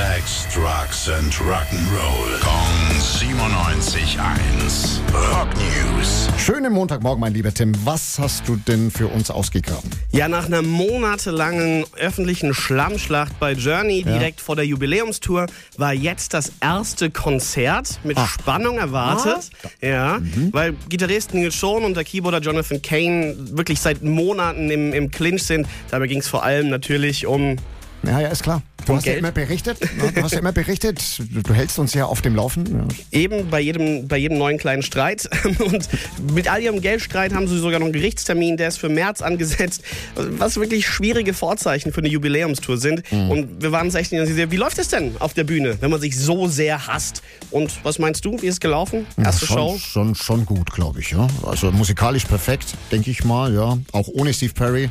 Sex, Drugs and Rock'n'Roll. Kong 97.1. Rock News. Schönen Montagmorgen, mein lieber Tim. Was hast du denn für uns ausgegraben? Ja, nach einer monatelangen öffentlichen Schlammschlacht bei Journey direkt vor der Jubiläumstour war jetzt das erste Konzert mit Ah. Spannung erwartet. Ja, weil Gitarrist Neil Schon und der Keyboarder Jonathan Kane wirklich seit Monaten im, im Clinch sind. Dabei ging es vor allem natürlich um Ja, ja, ist klar. Du hast ja immer berichtet. ne? Du hast ja immer berichtet. Du, hältst uns ja auf dem Laufen. Ja. Eben bei jedem, bei jedem neuen kleinen Streit. Und mit all ihrem Geldstreit haben sie sogar noch einen Gerichtstermin, der ist für März angesetzt. Was wirklich schwierige Vorzeichen für eine Jubiläumstour sind. Und wir waren uns echt nicht wie läuft es denn auf der Bühne, wenn man sich so sehr hasst? Und was meinst du, wie ist es gelaufen? Erste schon, Show? Schon, schon gut, glaube ich. Ja. Also musikalisch perfekt, denke ich mal. Ja. Auch ohne Steve Perry.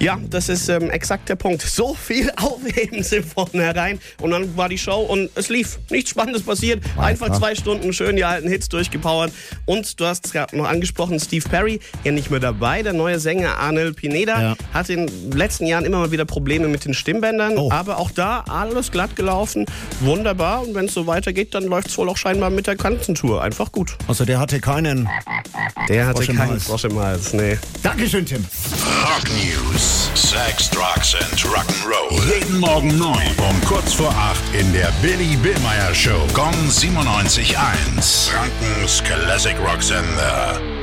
Ja, das ist ähm, exakt der Punkt. So viel aufheben sie vornherein. Und dann war die Show und es lief. Nichts Spannendes passiert. Einfach zwei Stunden schön die alten Hits durchgepowert. Und du hast es gerade noch angesprochen, Steve Perry, ja nicht mehr dabei. Der neue Sänger Arnel Pineda Ja. hat in den letzten Jahren immer mal wieder Probleme mit den Stimmbändern. Oh. Aber auch da alles glatt gelaufen. Wunderbar. Und wenn es so weitergeht, dann läuft es wohl auch scheinbar mit der Kanzentour. Einfach gut. Also der hatte keinen. Der hatte Frosch keinen. Frosch im Hals. Nee. Dankeschön, Tim. Rock News. Sex, Drugs and Rock'n'Roll. Jeden Morgen 9 um kurz vor 8 in der Billy Billmeyer Show. Gong 97.1. Frankens Classic Rock Sender.